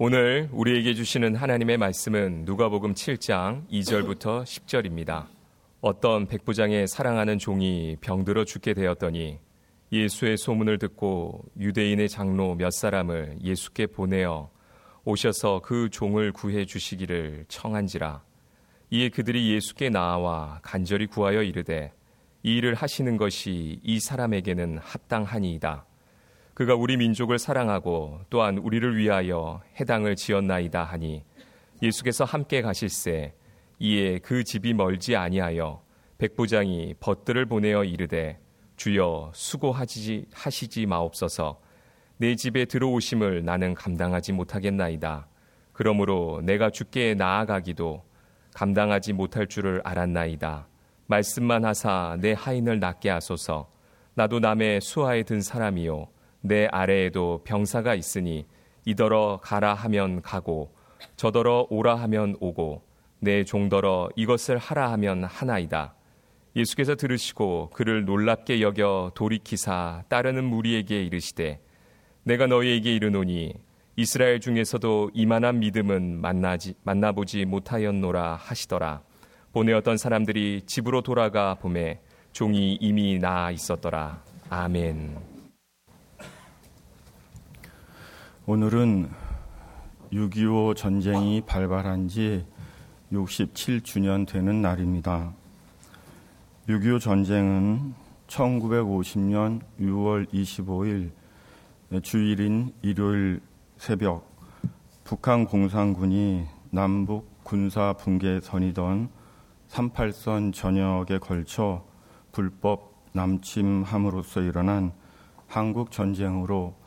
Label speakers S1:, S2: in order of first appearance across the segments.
S1: 오늘 우리에게 주시는 하나님의 말씀은 누가복음 7장 2절부터 10절입니다. 어떤 백부장의 사랑하는 종이 병들어 죽게 되었더니 예수의 소문을 듣고 유대인의 장로 몇 사람을 예수께 보내어 오셔서 그 종을 구해 주시기를 청한지라. 이에 그들이 예수께 나와 간절히 구하여 이르되 이 일을 하시는 것이 이 사람에게는 합당하니이다. 그가 우리 민족을 사랑하고 또한 우리를 위하여 해당을 지었나이다 하니 예수께서 함께 가실새 이에 그 집이 멀지 아니하여 백부장이 벗들을 보내어 이르되 주여 수고하지 하시지 마옵소서. 내 집에 들어오심을 나는 감당하지 못하겠나이다. 그러므로 내가 주께 나아가기도 감당하지 못할 줄을 알았나이다. 말씀만 하사 내 하인을 낫게 하소서. 나도 남의 수하에 든 사람이요 내 아래에도 병사가 있으니 이더러 가라 하면 가고 저더러 오라 하면 오고 내 종더러 이것을 하라 하면 하나이다. 예수께서 들으시고 그를 놀랍게 여겨 돌이키사 따르는 무리에게 이르시되 내가 너희에게 이르노니 이스라엘 중에서도 이만한 믿음은 만나지 만나보지 못하였노라 하시더라. 보내었던 사람들이 집으로 돌아가 보매 종이 이미 나아 있었더라. 아멘.
S2: 오늘은 6.25 전쟁이 발발한 지 67주년 되는 날입니다. 6.25 전쟁은 1950년 6월 25일 주일인 일요일 새벽 북한 공산군이 남북 군사 분계 선이던 38선 전역에 걸쳐 불법 남침함으로써 일어난 한국 전쟁으로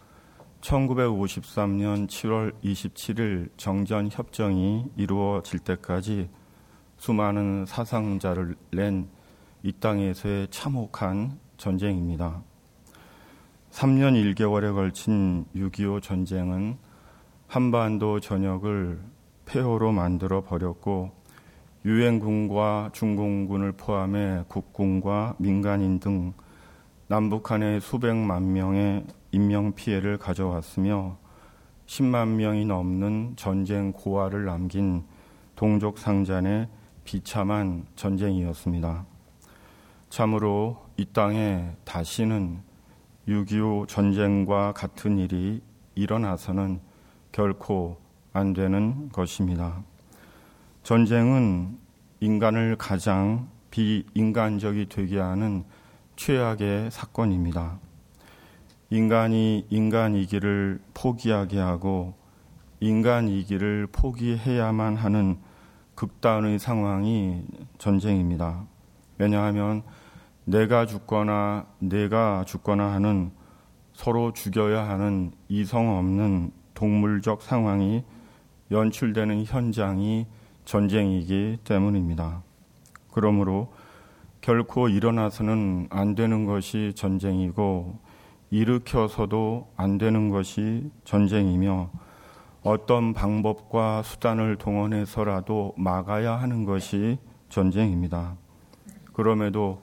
S2: 1953년 7월 27일 정전 협정이 이루어질 때까지 수많은 사상자를 낸 이 땅에서의 참혹한 전쟁입니다. 3년 1개월에 걸친 6.25 전쟁은 한반도 전역을 폐허로 만들어 버렸고 유엔군과 중공군을 포함해 국군과 민간인 등 남북한의 수백만 명의 인명 피해를 가져왔으며 10만 명이 넘는 전쟁 고아를 남긴 동족 상잔의 비참한 전쟁이었습니다. 참으로 이 땅에 다시는 6.25 전쟁과 같은 일이 일어나서는 결코 안 되는 것입니다. 전쟁은 인간을 가장 비인간적이 되게 하는 최악의 사건입니다. 인간이 인간이기를 포기하게 하고 인간이기를 포기해야만 하는 극단의 상황이 전쟁입니다. 왜냐하면 내가 죽거나 내가 죽거나 하는 서로 죽여야 하는 이성 없는 동물적 상황이 연출되는 현장이 전쟁이기 때문입니다. 그러므로 결코 일어나서는 안 되는 것이 전쟁이고 일으켜서도 안 되는 것이 전쟁이며 어떤 방법과 수단을 동원해서라도 막아야 하는 것이 전쟁입니다. 그럼에도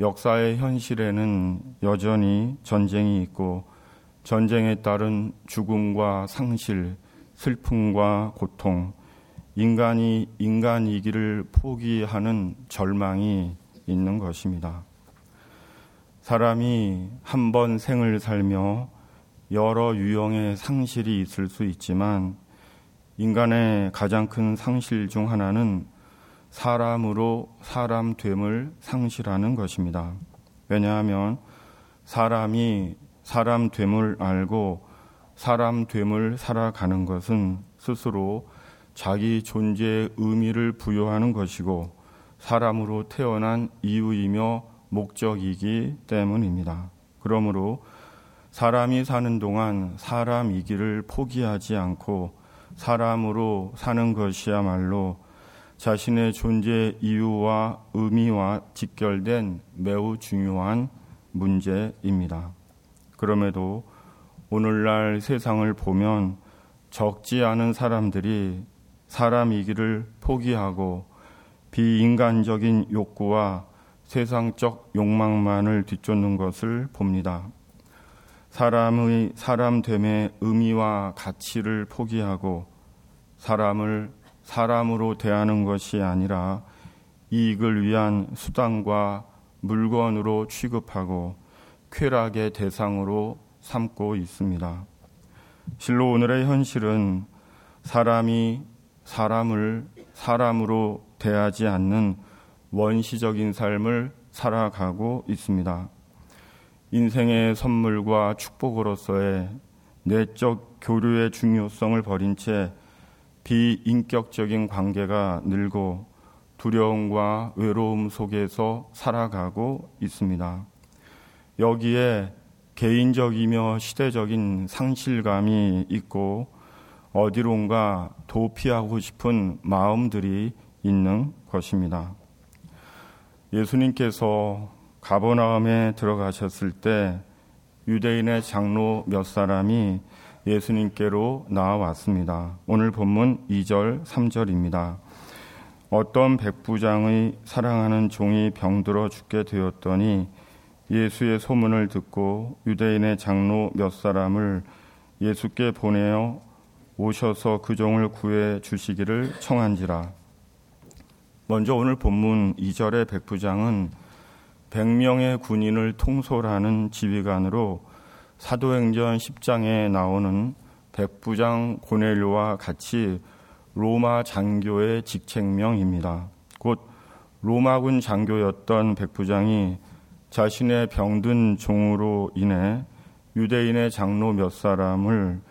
S2: 역사의 현실에는 여전히 전쟁이 있고 전쟁에 따른 죽음과 상실, 슬픔과 고통, 인간이 인간이기를 포기하는 절망이 있는 것입니다. 사람이 한 번 생을 살며 여러 유형의 상실이 있을 수 있지만 인간의 가장 큰 상실 중 하나는 사람으로 사람됨을 상실하는 것입니다. 왜냐하면 사람이 사람됨을 알고 사람됨을 살아가는 것은 스스로 자기 존재의 의미를 부여하는 것이고 사람으로 태어난 이유이며 목적이기 때문입니다. 그러므로 사람이 사는 동안 사람이기를 포기하지 않고 사람으로 사는 것이야말로 자신의 존재 이유와 의미와 직결된 매우 중요한 문제입니다. 그럼에도 오늘날 세상을 보면 적지 않은 사람들이 사람이기를 포기하고 비인간적인 욕구와 세상적 욕망만을 뒤쫓는 것을 봅니다. 사람의 사람됨의 의미와 가치를 포기하고 사람을 사람으로 대하는 것이 아니라 이익을 위한 수단과 물건으로 취급하고 쾌락의 대상으로 삼고 있습니다. 실로 오늘의 현실은 사람이 사람을 사람으로 대하지 않는 원시적인 삶을 살아가고 있습니다. 인생의 선물과 축복으로서의 내적 교류의 중요성을 버린 채 비인격적인 관계가 늘고 두려움과 외로움 속에서 살아가고 있습니다. 여기에 개인적이며 시대적인 상실감이 있고 어디론가 도피하고 싶은 마음들이 있는 것입니다. 예수님께서 가버나움에 들어가셨을 때 유대인의 장로 몇 사람이 예수님께로 나와왔습니다. 오늘 본문 2절, 3절입니다. 어떤 백부장의 사랑하는 종이 병들어 죽게 되었더니 예수의 소문을 듣고 유대인의 장로 몇 사람을 예수께 보내어 오셔서 그 종을 구해 주시기를 청한지라. 먼저 오늘 본문 2절의 백부장은 100명의 군인을 통솔하는 지휘관으로 사도행전 10장에 나오는 백부장 고넬료와 같이 로마 장교의 직책명입니다. 곧 로마군 장교였던 백부장이 자신의 병든 종으로 인해 유대인의 장로 몇 사람을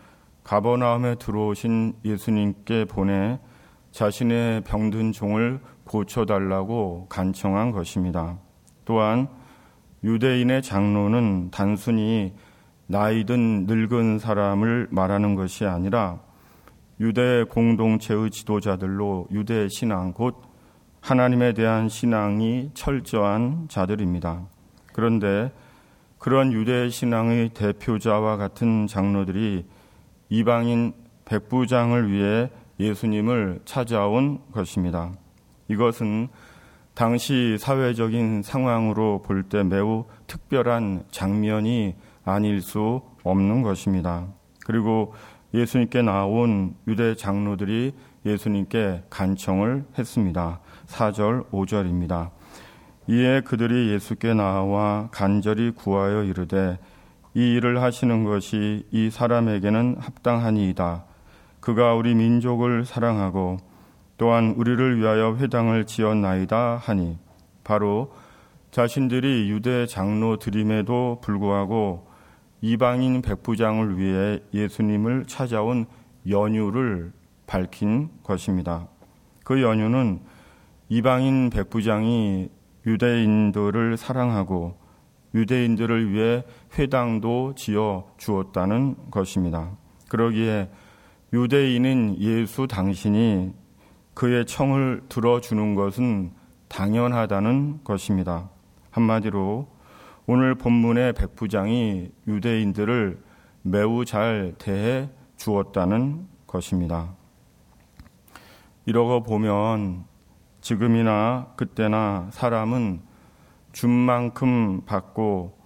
S2: 가버나움에 들어오신 예수님께 보내 자신의 병든 종을 고쳐달라고 간청한 것입니다. 또한 유대인의 장로는 단순히 나이든 늙은 사람을 말하는 것이 아니라 유대 공동체의 지도자들로 유대 신앙 곧 하나님에 대한 신앙이 철저한 자들입니다. 그런데 그런 유대 신앙의 대표자와 같은 장로들이 이방인 백부장을 위해 예수님을 찾아온 것입니다. 이것은 당시 사회적인 상황으로 볼 때 매우 특별한 장면이 아닐 수 없는 것입니다. 그리고 예수님께 나온 유대 장로들이 예수님께 간청을 했습니다. 4절, 5절입니다. 이에 그들이 예수께 나와 간절히 구하여 이르되 이 일을 하시는 것이 이 사람에게는 합당하니이다. 그가 우리 민족을 사랑하고 또한 우리를 위하여 회당을 지었나이다 하니 바로 자신들이 유대 장로 드림에도 불구하고 이방인 백부장을 위해 예수님을 찾아온 연유를 밝힌 것입니다. 그 연유는 이방인 백부장이 유대인들을 사랑하고 유대인들을 위해 회당도 지어 주었다는 것입니다. 그러기에 유대인은 예수 당신이 그의 청을 들어주는 것은 당연하다는 것입니다. 한마디로 오늘 본문의 백부장이 유대인들을 매우 잘 대해 주었다는 것입니다. 이러고 보면 지금이나 그때나 사람은 준 만큼 받고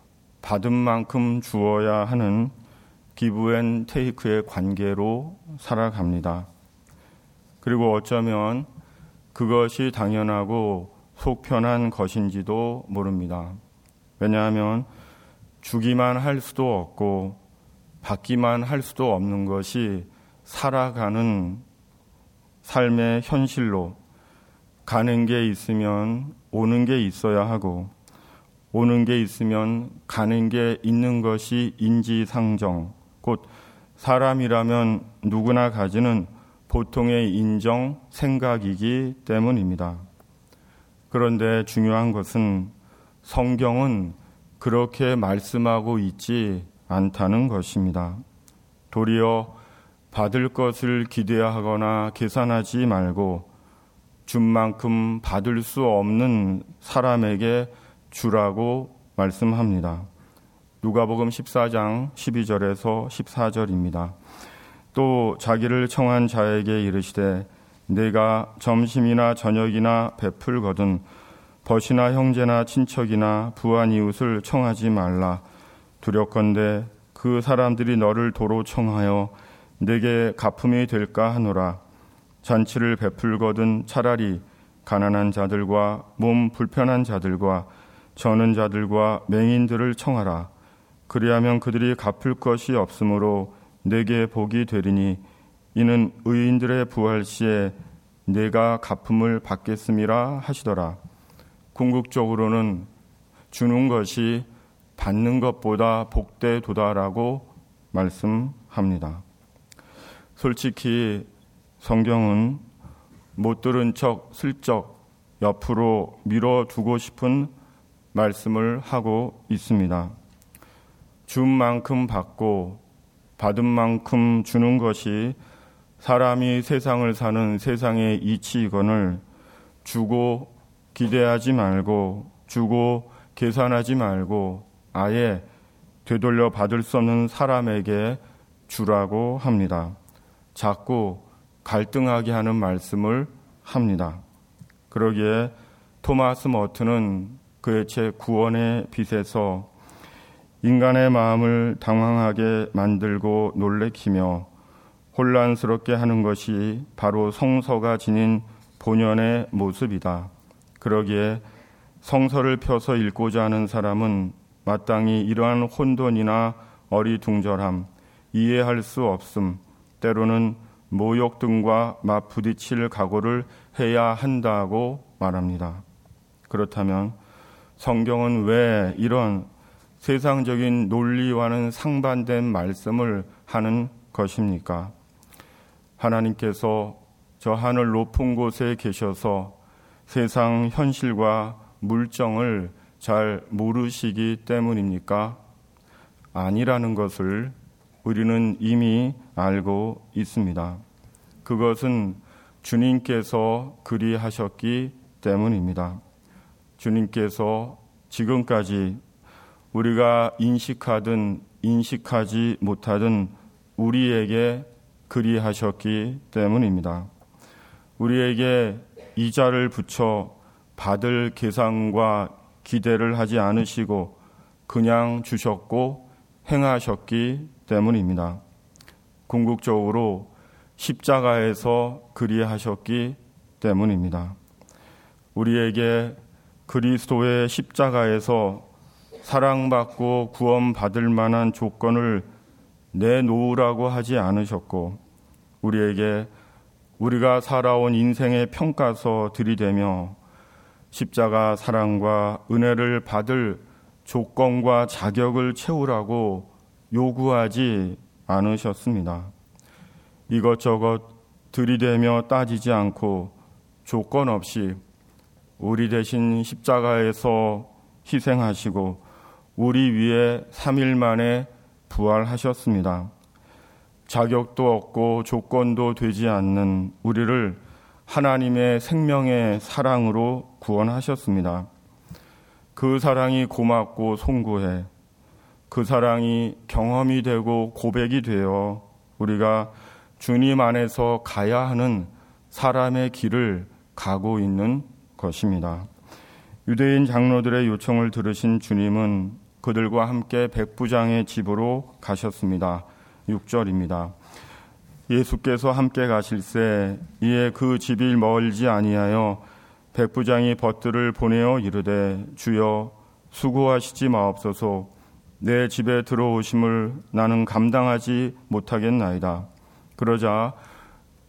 S2: 받은 만큼 주어야 하는 give and take의 관계로 살아갑니다. 그리고 어쩌면 그것이 당연하고 속편한 것인지도 모릅니다. 왜냐하면 주기만 할 수도 없고 받기만 할 수도 없는 것이 살아가는 삶의 현실로 가는 게 있으면 오는 게 있어야 하고 오는 게 있으면 가는 게 있는 것이 인지상정 곧 사람이라면 누구나 가지는 보통의 인정 생각이기 때문입니다. 그런데 중요한 것은 성경은 그렇게 말씀하고 있지 않다는 것입니다. 도리어 받을 것을 기대하거나 계산하지 말고 준 만큼 받을 수 없는 사람에게 주라고 말씀합니다. 누가복음 14장 12절에서 14절입니다. 또 자기를 청한 자에게 이르시되 내가 점심이나 저녁이나 베풀거든 벗이나 형제나 친척이나 부한 이웃을 청하지 말라 두렵건대 그 사람들이 너를 도로 청하여 내게 가품이 될까 하노라. 잔치를 베풀거든 차라리 가난한 자들과 몸 불편한 자들과 저는 자들과 맹인들을 청하라. 그리하면 그들이 갚을 것이 없으므로 내게 복이 되리니 이는 의인들의 부활 시에 내가 가품을 받겠음이라 하시더라. 궁극적으로는 주는 것이 받는 것보다 복되도다라고 말씀합니다. 솔직히 성경은 못 들은 척 슬쩍 옆으로 밀어두고 싶은 말씀을 하고 있습니다. 준 만큼 받고 받은 만큼 주는 것이 사람이 세상을 사는 세상의 이치이건을 주고 기대하지 말고 주고 계산하지 말고 아예 되돌려 받을 수 없는 사람에게 주라고 합니다. 자꾸 갈등하게 하는 말씀을 합니다. 그러기에 토마스 머트는 그의 책 구원의 빛에서 인간의 마음을 당황하게 만들고 놀래키며 혼란스럽게 하는 것이 바로 성서가 지닌 본연의 모습이다. 그러기에 성서를 펴서 읽고자 하는 사람은 마땅히 이러한 혼돈이나 어리둥절함, 이해할 수 없음, 때로는 모욕 등과 맞부딪힐 각오를 해야 한다고 말합니다. 그렇다면 성경은 왜 이런 세상적인 논리와는 상반된 말씀을 하는 것입니까? 하나님께서 저 하늘 높은 곳에 계셔서 세상 현실과 물정을 잘 모르시기 때문입니까? 아니라는 것을 우리는 이미 알고 있습니다. 그것은 주님께서 그리하셨기 때문입니다. 주님께서 지금까지 우리가 인식하든 인식하지 못하든 우리에게 그리하셨기 때문입니다. 우리에게 이자를 붙여 받을 계산과 기대를 하지 않으시고 그냥 주셨고 행하셨기 때문입니다. 궁극적으로 십자가에서 그리하셨기 때문입니다. 우리에게 그리스도의 십자가에서 사랑받고 구원받을 만한 조건을 내놓으라고 하지 않으셨고 우리에게 우리가 살아온 인생의 평가서 들이대며 십자가 사랑과 은혜를 받을 조건과 자격을 채우라고 요구하지 않으셨습니다. 이것저것 들이대며 따지지 않고 조건 없이 우리 대신 십자가에서 희생하시고 우리 위에 3일 만에 부활하셨습니다. 자격도 없고 조건도 되지 않는 우리를 하나님의 생명의 사랑으로 구원하셨습니다. 그 사랑이 고맙고 송구해 그 사랑이 경험이 되고 고백이 되어 우리가 주님 안에서 가야 하는 사람의 길을 가고 있는 것입니다. 유대인 장로들의 요청을 들으신 주님은 그들과 함께 백부장의 집으로 가셨습니다. 6절입니다. 예수께서 함께 가실새 이에 그 집이 멀지 아니하여 백부장이 벗들을 보내어 이르되 주여 수고하시지 마옵소서 내 집에 들어오심을 나는 감당하지 못하겠나이다. 그러자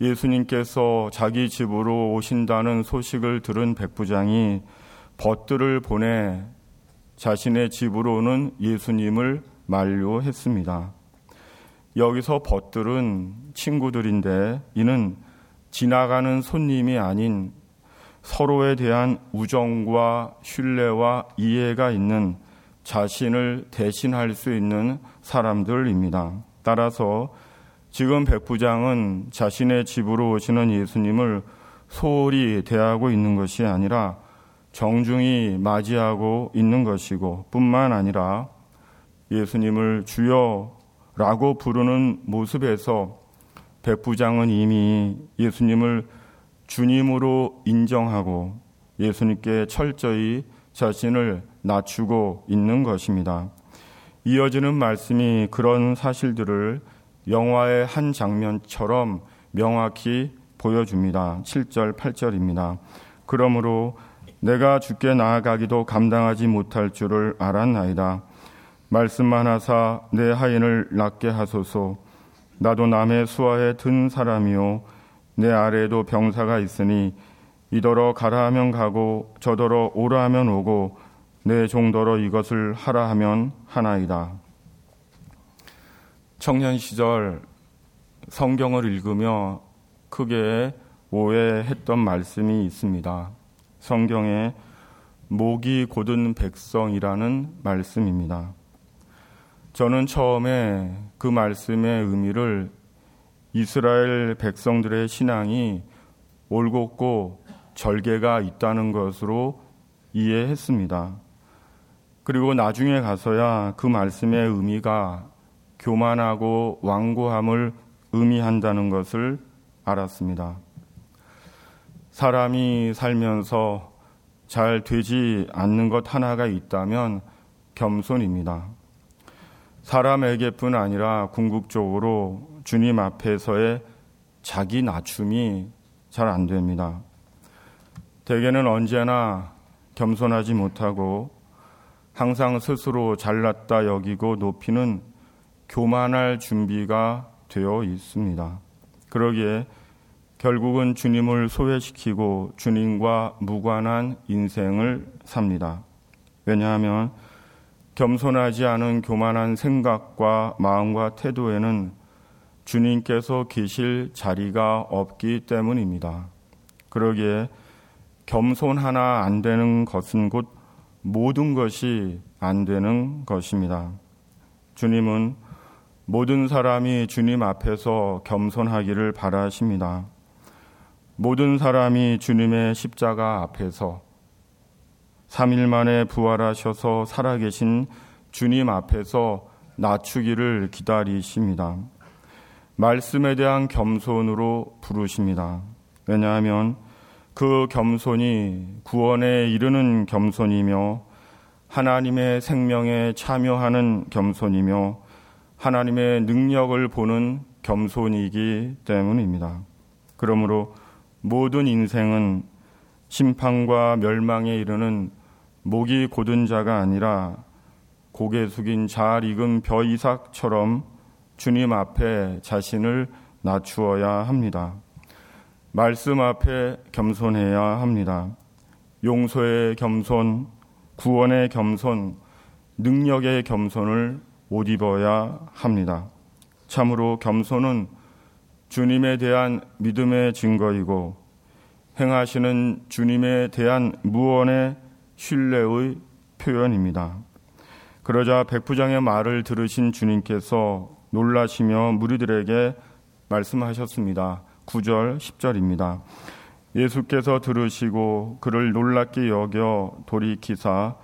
S2: 예수님께서 자기 집으로 오신다는 소식을 들은 백부장이 벗들을 보내 자신의 집으로 오는 예수님을 만료했습니다. 여기서 벗들은 친구들인데 이는 지나가는 손님이 아닌 서로에 대한 우정과 신뢰와 이해가 있는 자신을 대신할 수 있는 사람들입니다. 따라서 지금 백부장은 자신의 집으로 오시는 예수님을 소홀히 대하고 있는 것이 아니라 정중히 맞이하고 있는 것이고 뿐만 아니라 예수님을 주여라고 부르는 모습에서 백부장은 이미 예수님을 주님으로 인정하고 예수님께 철저히 자신을 낮추고 있는 것입니다. 이어지는 말씀이 그런 사실들을 영화의 한 장면처럼 명확히 보여줍니다. 7절, 8절입니다. 그러므로 내가 죽게 나아가기도 감당하지 못할 줄을 알았나이다. 말씀만 하사 내 하인을 낫게 하소서. 나도 남의 수하에 든 사람이요. 내 아래에도 병사가 있으니 이더러 가라 하면 가고 저더러 오라 하면 오고 내 종더러 이것을 하라 하면 하나이다. 청년 시절 성경을 읽으며 크게 오해했던 말씀이 있습니다. 성경에 목이 곧은 백성이라는 말씀입니다. 저는 처음에 그 말씀의 의미를 이스라엘 백성들의 신앙이 올곧고 절개가 있다는 것으로 이해했습니다. 그리고 나중에 가서야 그 말씀의 의미가 교만하고 완고함을 의미한다는 것을 알았습니다. 사람이 살면서 잘 되지 않는 것 하나가 있다면 겸손입니다. 사람에게뿐 아니라 궁극적으로 주님 앞에서의 자기 낮춤이 잘 안 됩니다. 대개는 언제나 겸손하지 못하고 항상 스스로 잘났다 여기고 높이는 교만할 준비가 되어 있습니다. 그러기에 결국은 주님을 소외시키고 주님과 무관한 인생을 삽니다. 왜냐하면 겸손하지 않은 교만한 생각과 마음과 태도에는 주님께서 계실 자리가 없기 때문입니다. 그러기에 겸손 하나 안 되는 것은 곧 모든 것이 안 되는 것입니다. 주님은 모든 사람이 주님 앞에서 겸손하기를 바라십니다. 모든 사람이 주님의 십자가 앞에서 3일 만에 부활하셔서 살아계신 주님 앞에서 낮추기를 기다리십니다. 말씀에 대한 겸손으로 부르십니다. 왜냐하면 그 겸손이 구원에 이르는 겸손이며 하나님의 생명에 참여하는 겸손이며 하나님의 능력을 보는 겸손이기 때문입니다. 그러므로 모든 인생은 심판과 멸망에 이르는 목이 곧은 자가 아니라 고개 숙인 잘 익은 벼 이삭처럼 주님 앞에 자신을 낮추어야 합니다. 말씀 앞에 겸손해야 합니다. 용서의 겸손, 구원의 겸손, 능력의 겸손을 옷 입어야 합니다. 참으로 겸손은 주님에 대한 믿음의 증거이고 행하시는 주님에 대한 무언의 신뢰의 표현입니다. 그러자 백부장의 말을 들으신 주님께서 놀라시며 무리들에게 말씀하셨습니다. 9절, 10절입니다. 예수께서 들으시고 그를 놀랍게 여겨 돌이키사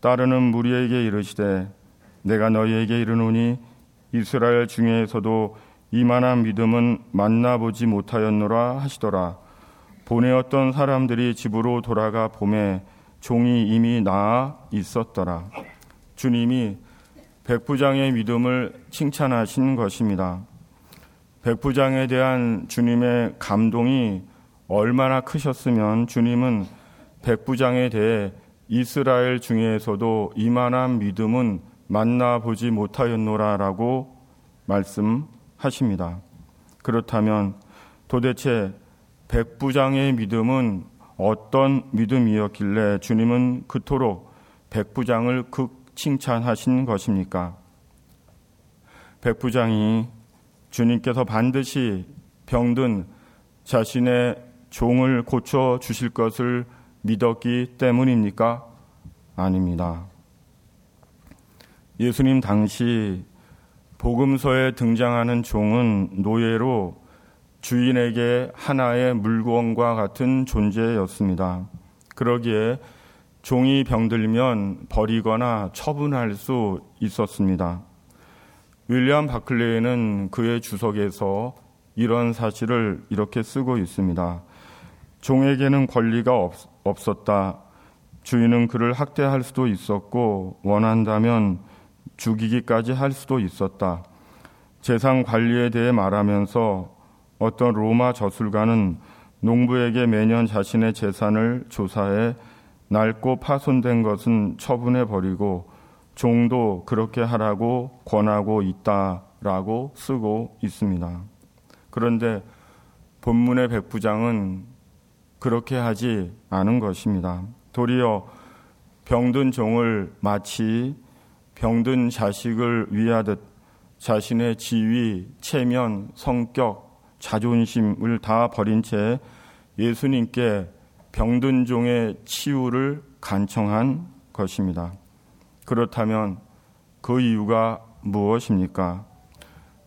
S2: 따르는 무리에게 이르시되 내가 너희에게 이르노니 이스라엘 중에서도 이만한 믿음은 만나보지 못하였노라 하시더라. 보내었던 사람들이 집으로 돌아가 봄에 종이 이미 나아 있었더라. 주님이 백부장의 믿음을 칭찬하신 것입니다. 백부장에 대한 주님의 감동이 얼마나 크셨으면 주님은 백부장에 대해 이스라엘 중에서도 이만한 믿음은 만나보지 못하였노라라고 말씀 하십니다. 그렇다면 도대체 백부장의 믿음은 어떤 믿음이었길래 주님은 그토록 백부장을 극 칭찬하신 것입니까? 백부장이 주님께서 반드시 병든 자신의 종을 고쳐 주실 것을 믿었기 때문입니까? 아닙니다. 예수님 당시 복음서에 등장하는 종은 노예로 주인에게 하나의 물건과 같은 존재였습니다. 그러기에 종이 병들면 버리거나 처분할 수 있었습니다. 윌리엄 바클레이는 그의 주석에서 이런 사실을 이렇게 쓰고 있습니다. 종에게는 권리가 없, 없었다. 주인은 그를 학대할 수도 있었고 원한다면 죽이기까지 할 수도 있었다. 재산 관리에 대해 말하면서 어떤 로마 저술가는 농부에게 매년 자신의 재산을 조사해 낡고 파손된 것은 처분해 버리고 종도 그렇게 하라고 권하고 있다라고 쓰고 있습니다. 그런데 본문의 백부장은 그렇게 하지 않은 것입니다. 도리어 병든 종을 마치 병든 자식을 위하듯 자신의 지위, 체면, 성격, 자존심을 다 버린 채 예수님께 병든 종의 치유를 간청한 것입니다. 그렇다면 그 이유가 무엇입니까?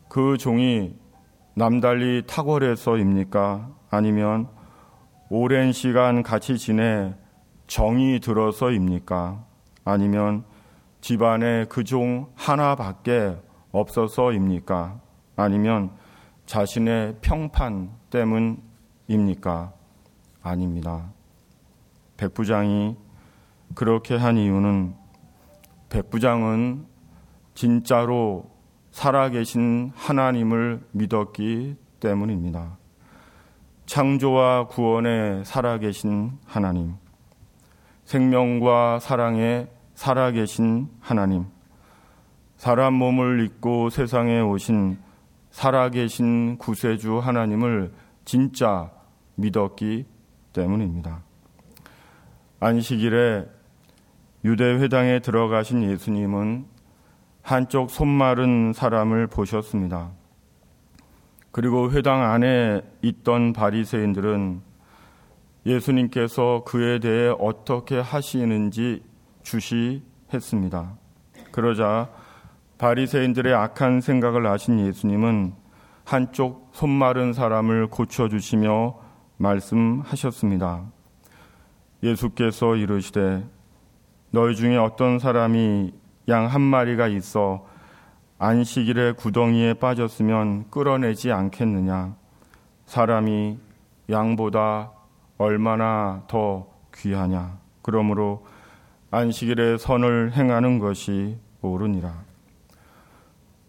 S2: 그 종이 남달리 탁월해서입니까? 아니면 오랜 시간 같이 지내 정이 들어서입니까? 아니면 집안에 그 종 하나밖에 없어서입니까? 아니면 자신의 평판 때문입니까? 아닙니다. 백부장이 그렇게 한 이유는 백부장은 진짜로 살아계신 하나님을 믿었기 때문입니다. 창조와 구원에 살아계신 하나님, 생명과 사랑에 살아계신 하나님, 사람 몸을 입고 세상에 오신 살아계신 구세주 하나님을 진짜 믿었기 때문입니다. 안식일에 유대 회당에 들어가신 예수님은 한쪽 손마른 사람을 보셨습니다. 그리고 회당 안에 있던 바리새인들은 예수님께서 그에 대해 어떻게 하시는지 주시했습니다. 그러자 바리새인들의 악한 생각을 아신 예수님은 한쪽 손 마른 사람을 고쳐 주시며 말씀하셨습니다. 예수께서 이르시되 너희 중에 어떤 사람이 양 한 마리가 있어 안식일에 구덩이에 빠졌으면 끌어내지 않겠느냐? 사람이 양보다 얼마나 더 귀하냐? 그러므로 안식일에 선을 행하는 것이 옳으니라.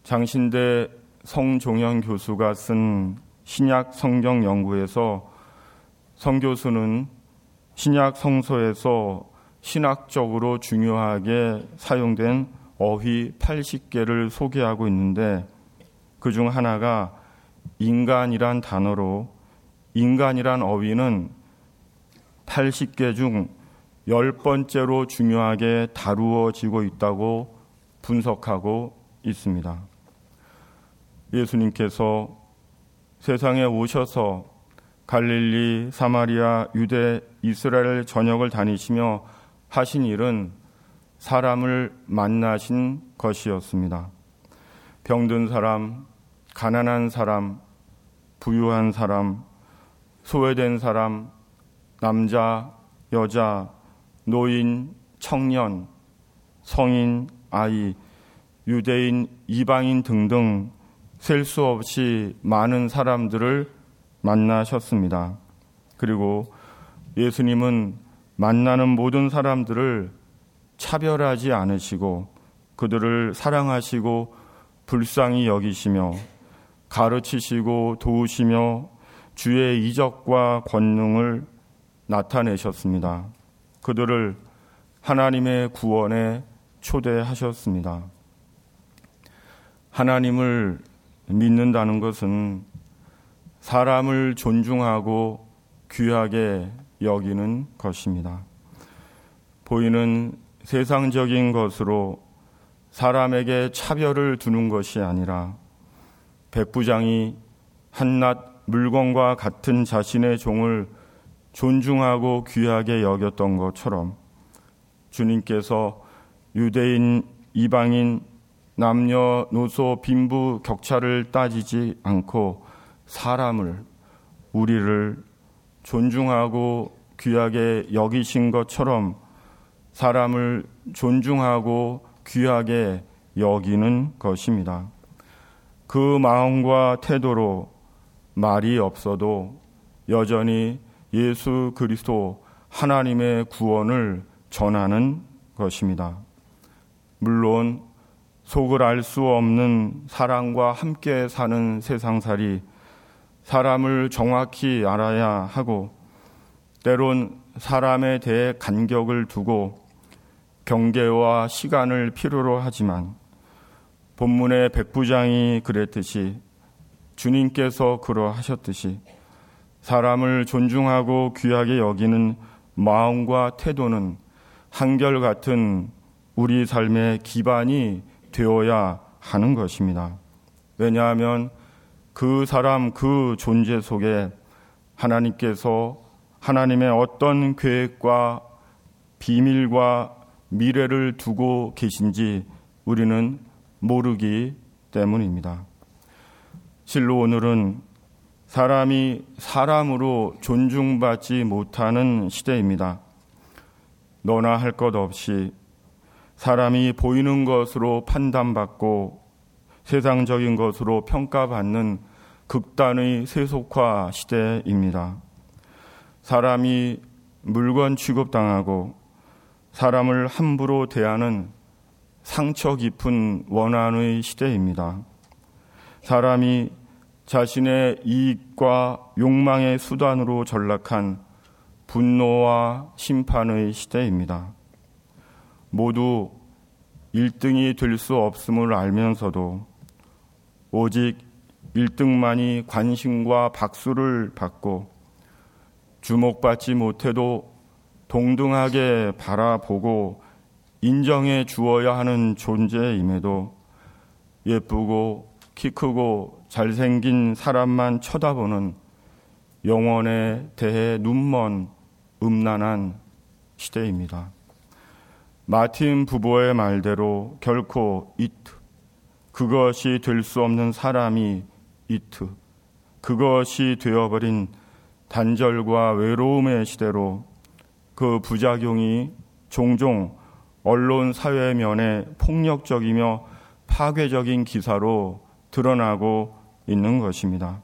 S2: 장신대 성종현 교수가 쓴 신약 성경 연구에서 성 교수는 신약 성서에서 신학적으로 중요하게 사용된 어휘 80개를 소개하고 있는데 그 중 하나가 인간이란 단어로 인간이란 어휘는 80개 중 10번째로 중요하게 다루어지고 있다고 분석하고 있습니다. 예수님께서 세상에 오셔서 갈릴리, 사마리아, 유대, 이스라엘 전역을 다니시며 하신 일은 사람을 만나신 것이었습니다. 병든 사람, 가난한 사람, 부유한 사람, 소외된 사람, 남자, 여자, 노인, 청년, 성인, 아이, 유대인, 이방인 등등 셀 수 없이 많은 사람들을 만나셨습니다. 그리고 예수님은 만나는 모든 사람들을 차별하지 않으시고 그들을 사랑하시고 불쌍히 여기시며 가르치시고 도우시며 주의 이적과 권능을 나타내셨습니다. 그들을 하나님의 구원에 초대하셨습니다. 하나님을 믿는다는 것은 사람을 존중하고 귀하게 여기는 것입니다. 보이는 세상적인 것으로 사람에게 차별을 두는 것이 아니라 백부장이 한낱 물건과 같은 자신의 종을 존중하고 귀하게 여겼던 것처럼 주님께서 유대인, 이방인, 남녀, 노소, 빈부 격차를 따지지 않고 사람을, 우리를 존중하고 귀하게 여기신 것처럼 사람을 존중하고 귀하게 여기는 것입니다. 그 마음과 태도로 말이 없어도 여전히 예수 그리스도 하나님의 구원을 전하는 것입니다. 물론 속을 알 수 없는 사랑과 함께 사는 세상살이 사람을 정확히 알아야 하고 때론 사람에 대해 간격을 두고 경계와 시간을 필요로 하지만 본문의 백부장이 그랬듯이 주님께서 그러하셨듯이 사람을 존중하고 귀하게 여기는 마음과 태도는 한결같은 우리 삶의 기반이 되어야 하는 것입니다. 왜냐하면 그 사람 그 존재 속에 하나님께서 하나님의 어떤 계획과 비밀과 미래를 두고 계신지 우리는 모르기 때문입니다. 실로 오늘은 사람이 사람으로 존중받지 못하는 시대입니다. 너나 할 것 없이 사람이 보이는 것으로 판단받고 세상적인 것으로 평가받는 극단의 세속화 시대입니다. 사람이 물건 취급당하고 사람을 함부로 대하는 상처 깊은 원한의 시대입니다. 사람이 자신의 이익과 욕망의 수단으로 전락한 분노와 심판의 시대입니다. 모두 1등이 될 수 없음을 알면서도 오직 1등만이 관심과 박수를 받고 주목받지 못해도 동등하게 바라보고 인정해 주어야 하는 존재임에도 예쁘고 키 크고 잘생긴 사람만 쳐다보는 영원에 대해 눈먼 음란한 시대입니다. 마틴 부부의 말대로 결코 이트, 그것이 될 수 없는 사람이 이트, 그것이 되어버린 단절과 외로움의 시대로 그 부작용이 종종 언론 사회면에 폭력적이며 파괴적인 기사로 드러나고 있는 것입니다.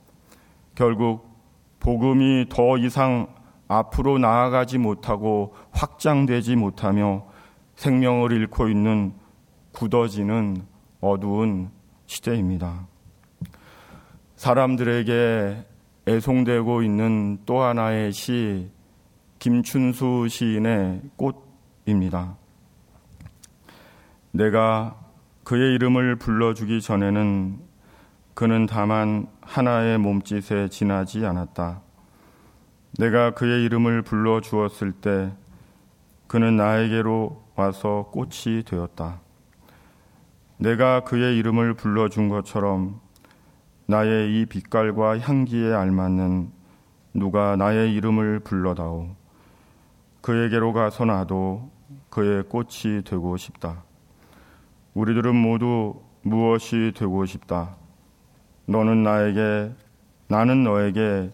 S2: 결국 복음이 더 이상 앞으로 나아가지 못하고 확장되지 못하며 생명을 잃고 있는 굳어지는 어두운 시대입니다. 사람들에게 애송되고 있는 또 하나의 시, 김춘수 시인의 꽃입니다. 내가 그의 이름을 불러주기 전에는 그는 다만 하나의 몸짓에 지나지 않았다. 내가 그의 이름을 불러 주었을 때 그는 나에게로 와서 꽃이 되었다. 내가 그의 이름을 불러 준 것처럼 나의 이 빛깔과 향기에 알맞는 누가 나의 이름을 불러다오. 그에게로 가서 나도 그의 꽃이 되고 싶다. 우리들은 모두 무엇이 되고 싶다. 너는 나에게, 나는 너에게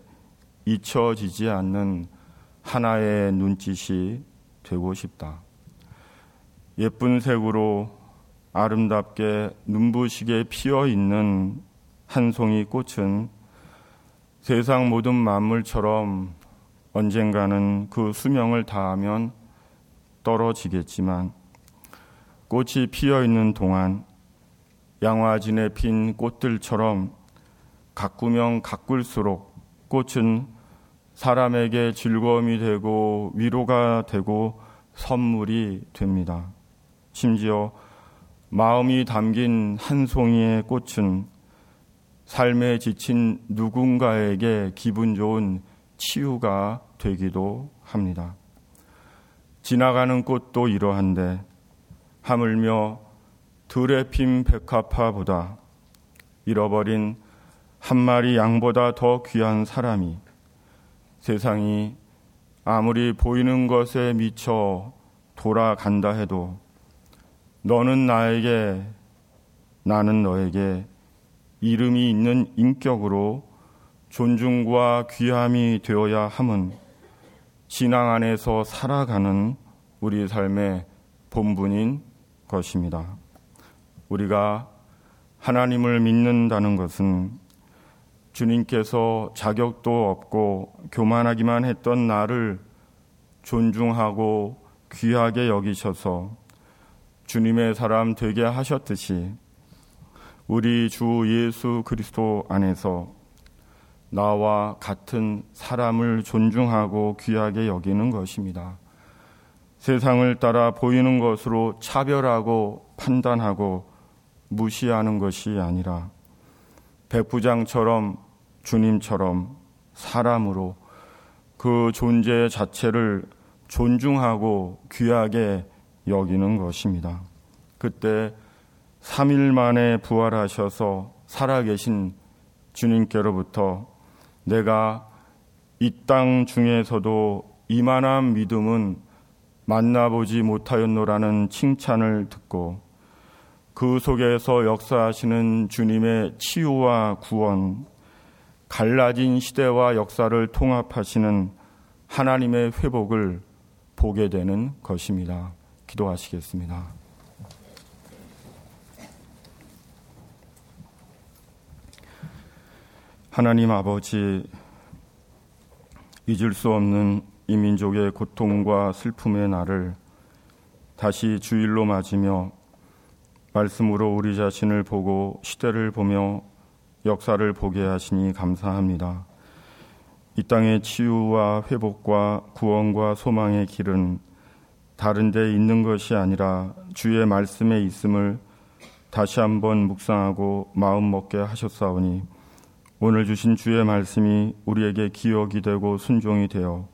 S2: 잊혀지지 않는 하나의 눈짓이 되고 싶다. 예쁜 색으로 아름답게 눈부시게 피어 있는 한 송이 꽃은 세상 모든 만물처럼 언젠가는 그 수명을 다하면 떨어지겠지만 꽃이 피어 있는 동안 양화진에 핀 꽃들처럼 가꾸면 가꿀수록 꽃은 사람에게 즐거움이 되고 위로가 되고 선물이 됩니다. 심지어 마음이 담긴 한 송이의 꽃은 삶에 지친 누군가에게 기분 좋은 치유가 되기도 합니다. 지나가는 꽃도 이러한데 하물며 들에 핀 백합화보다 잃어버린 한 마리 양보다 더 귀한 사람이 세상이 아무리 보이는 것에 미쳐 돌아간다 해도 너는 나에게 나는 너에게 이름이 있는 인격으로 존중과 귀함이 되어야 함은 신앙 안에서 살아가는 우리 삶의 본분인 것입니다. 우리가 하나님을 믿는다는 것은 주님께서 자격도 없고 교만하기만 했던 나를 존중하고 귀하게 여기셔서 주님의 사람 되게 하셨듯이 우리 주 예수 그리스도 안에서 나와 같은 사람을 존중하고 귀하게 여기는 것입니다. 세상을 따라 보이는 것으로 차별하고 판단하고 무시하는 것이 아니라 백부장처럼 주님처럼 사람으로 그 존재 자체를 존중하고 귀하게 여기는 것입니다. 그때 3일 만에 부활하셔서 살아계신 주님께로부터 내가 이 땅 중에서도 이만한 믿음은 만나보지 못하였노라는 칭찬을 듣고 그 속에서 역사하시는 주님의 치유와 구원, 갈라진 시대와 역사를 통합하시는 하나님의 회복을 보게 되는 것입니다. 기도하시겠습니다. 하나님 아버지, 잊을 수 없는 이 민족의 고통과 슬픔의 날을 다시 주일로 맞으며 말씀으로 우리 자신을 보고 시대를 보며 역사를 보게 하시니 감사합니다. 이 땅의 치유와 회복과 구원과 소망의 길은 다른 데 있는 것이 아니라 주의 말씀에 있음을 다시 한번 묵상하고 마음 먹게 하셨사오니 오늘 주신 주의 말씀이 우리에게 기억이 되고 순종이 되어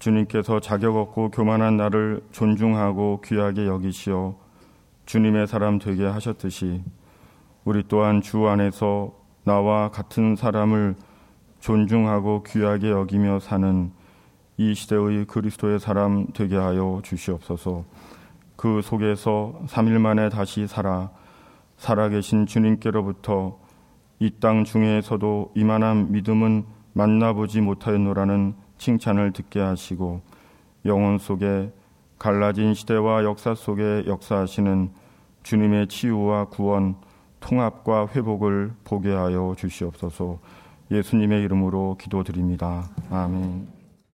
S2: 주님께서 자격 없고 교만한 나를 존중하고 귀하게 여기시어 주님의 사람 되게 하셨듯이 우리 또한 주 안에서 나와 같은 사람을 존중하고 귀하게 여기며 사는 이 시대의 그리스도의 사람 되게 하여 주시옵소서. 그 속에서 3일 만에 다시 살아 살아계신 주님께로부터 이 땅 중에서도 이만한 믿음은 만나보지 못하였노라는 칭찬을 듣게 하시고 영혼 속에 갈라진 시대와 역사 속에 역사하시는 주님의 치유와 구원, 통합과 회복을 보게 하여 주시옵소서 예수님의 이름으로 기도드립니다. 아멘.